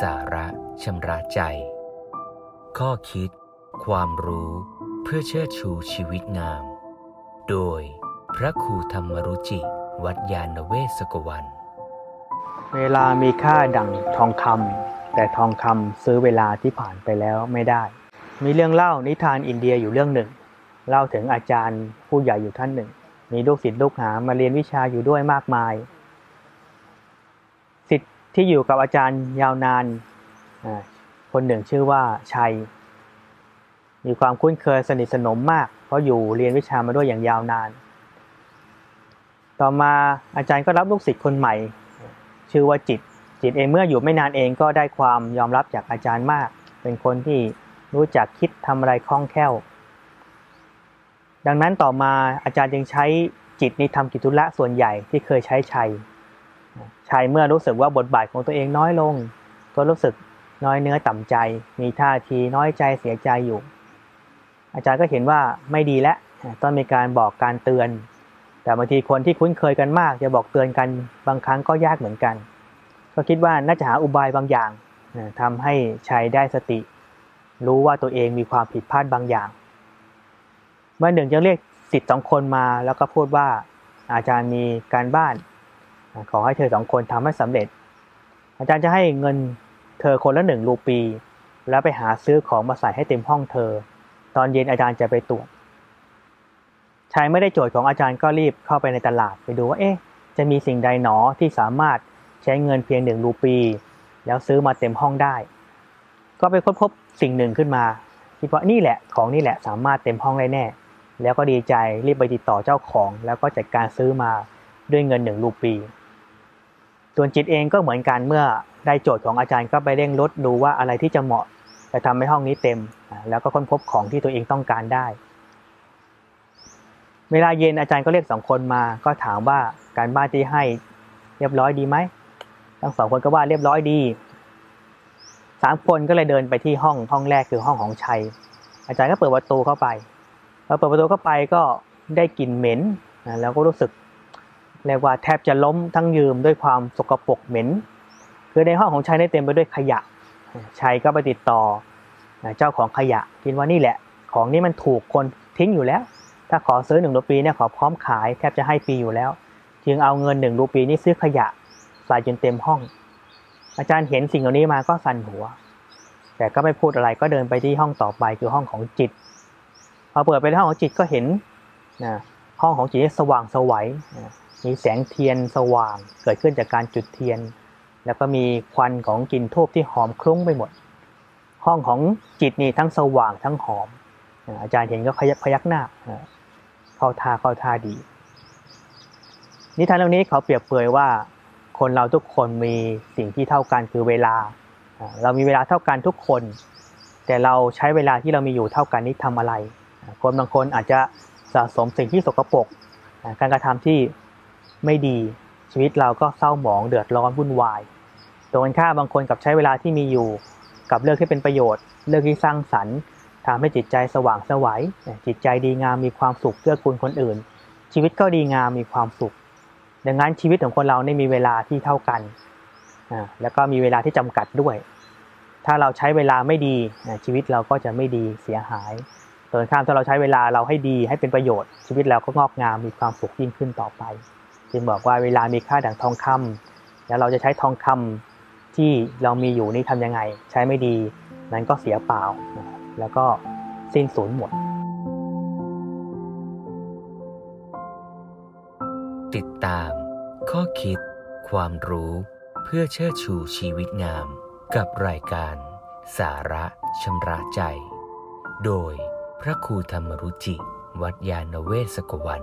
สาระชำระใจ ข้อคิด ความรู้เพื่อเชิดชูชีวิตงาม โดยพระครูธรรมรุจิ วัดยาณเวศกวัน เวลามีค่าดั่งทองคำแต่ทองคำซื้อเวลาที่ผ่านไปแล้วไม่ได้ มีเรื่องเล่านิทานอินเดียอยู่เรื่องหนึ่ง เล่าถึงอาจารย์ผู้ใหญ่อยู่ท่านหนึ่ง มีลูกศิษย์ลูกหามาเรียนวิชาอยู่ด้วยมากมาย ที่อยู่กับอาจารย์ยาวนาน คนหนึ่งชื่อว่าชัย มีความคุ้นเคยสนิทสนมมาก เพราะอยู่เรียนวิชามาด้วยอย่างยาวนาน ต่อมาอาจารย์ก็รับลูกศิษย์คนใหม่ ชื่อว่าจิต จิตเองเมื่ออยู่ไม่นานเองก็ได้ความยอมรับจากอาจารย์มาก เป็นคนที่รู้จักคิดทำอะไรคล่องแคล่ว ดังนั้นต่อมาอาจารย์จึงใช้จิตในทำกิจธุระส่วนใหญ่ที่เคยใช้ชัย ชัยเมื่อรู้สึกว่าบทบาทของตัวเองน้อยลง ก็รู้สึกน้อยเนื้อต่ำใจ มีท่าทีน้อยใจเสียใจอยู่ อาจารย์ก็เห็นว่าไม่ดีแล้วต้องมีการบอกการเตือน แต่บางทีคนที่คุ้นเคยกันมากจะบอกเตือนกันบางครั้งก็ยากเหมือนกัน ก็คิดว่าน่าจะหาอุบายบางอย่างทำให้ชัยได้สติ รู้ว่าตัวเองมีความผิดพลาดบางอย่าง เมื่อหนึ่งจะเรียกสิทธิ์สองคนมาแล้วก็พูดว่าอาจารย์มีการบ้าน ขอให้เธอสองคนทำให้สำเร็จ อาจารย์จะให้เงินเธอคนละหนึ่งรูปี แล้วไปหาซื้อของมาใส่ให้เต็มห้องเธอ ตอนเย็นอาจารย์จะไปตรวจชายไม่ได้โจทย์ของอาจารย์ก็รีบเข้าไปในตลาดไปดูว่าเอ๊ะจะมีสิ่งใดหนอที่สามารถใช้เงินเพียงหนึ่งรูปี แล้วซื้อมาเต็มห้องได้ ก็ไปค้นพบสิ่งหนึ่งขึ้นมาคิดว่านี่แหละของนี่แหละสามารถเต็มห้องได้แน่ แล้วก็ดีใจรีบไปติดต่อเจ้าของ แล้วก็จัดการซื้อมาด้วยเงินหนึ่งรูปี ส่วนจิตเองก็เหมือนกันเมื่อได้โจทย์ของอาจารย์ก็ไปเร่งลดดูว่าอะไรที่จะเหมาะจะทำให้ห้องนี้เต็ม แล้วก็ค้นพบของที่ตัวเองต้องการได้ เวลาเย็นอาจารย์ก็เรียกสองคนมาก็ถามว่าการบ้านที่ให้เรียบร้อยดีไหมทั้งสองคนก็ว่าเรียบร้อยดีสามคนก็เลยเดินไปที่ห้องห้องแรกคือห้องของชัย อาจารย์ก็เปิดประตูเข้าไปพอเปิดประตูเข้าไปก็ได้กลิ่นเหม็นแล้วก็รู้สึก เรียกว่าแทบจะล้มทั้งยืมด้วยความสกปรกเหม็น คือในห้องของชัยได้เต็มไปด้วยขยะชัยก็ไปติดต่อเจ้าของขยะคิดว่านี่แหละ ของนี้มันถูกคนทิ้งอยู่แล้ว ถ้าขอซื้อหนึ่งรูปีเนี่ยขอพร้อมขายแทบจะให้ฟรีอยู่แล้ว จึงเอาเงินหนึ่งรูปีนี้ซื้อขยะใส่จนเต็มห้อง อาจารย์เห็นสิ่งเหล่านี้มาก็สั่นหัว แต่ก็ไม่พูดอะไรก็เดินไปที่ห้องต่อไปคือห้องของจิตพอเปิดไปในห้องของจิตก็เห็นนะห้องของจิตสว่างสวัย มีแสงเทียนสว่างเกิดขึ้นจากการจุดเทียน แล้วก็มีควันของกลิ่นทูบที่หอมคลุ้งไปหมด ห้องของจิตนี่ทั้งสว่างทั้งหอม อาจารย์เห็นก็พยักพยักหน้าเข้าท่าเข้าท่าดี นิทานเรื่องนี้เขาเปรียบเปยว่า คนเราทุกคนมีสิ่งที่เท่ากันคือเวลา เรามีเวลาเท่ากันทุกคน แต่เราใช้เวลาที่เรามีอยู่เท่ากันนี้ทำอะไร คนบางคนอาจจะสะสมสิ่งที่สกปรกการกระทำที่ ไม่ดี ชีวิตเราก็เศร้าหมองเดือดร้อนวุ่นวายตรงกันข้ามบางคนกับใช้เวลาที่มีอยู่ กับเลือกที่เป็นประโยชน์ เลือกที่สร้างสรรค์ทำให้จิตใจสว่างสวัยจิตใจดีงามมีความสุขเพื่อคุณคนอื่น ชีวิตก็ดีงามมีความสุข ดังนั้นชีวิตของคนเราไม่มีเวลาที่เท่ากันแล้วก็มีเวลาที่จำกัดด้วย ถ้าเราใช้เวลาไม่ดีชีวิตเราก็จะไม่ดีเสียหายตรงข้ามถ้าเราใช้เวลาเราให้ดีให้เป็นประโยชน์ชีวิตเราก็งอกงามมีความสุขยิ่งขึ้นต่อไป จึงบอกว่าเวลามีค่าดังทองคำแล้วเราจะใช้ทองคำที่เรามีอยู่นี่ทำยังไง ใช้ไม่ดีนั้นก็เสียเปล่า แล้วก็สิ้นสูญหมด ติดตาม ข้อคิด ความรู้เพื่อเชิดชูชีวิตงาม กับรายการ สาระชำระใจ โดยพระครูธรรมรุจิ วัดยาณเวศกวัน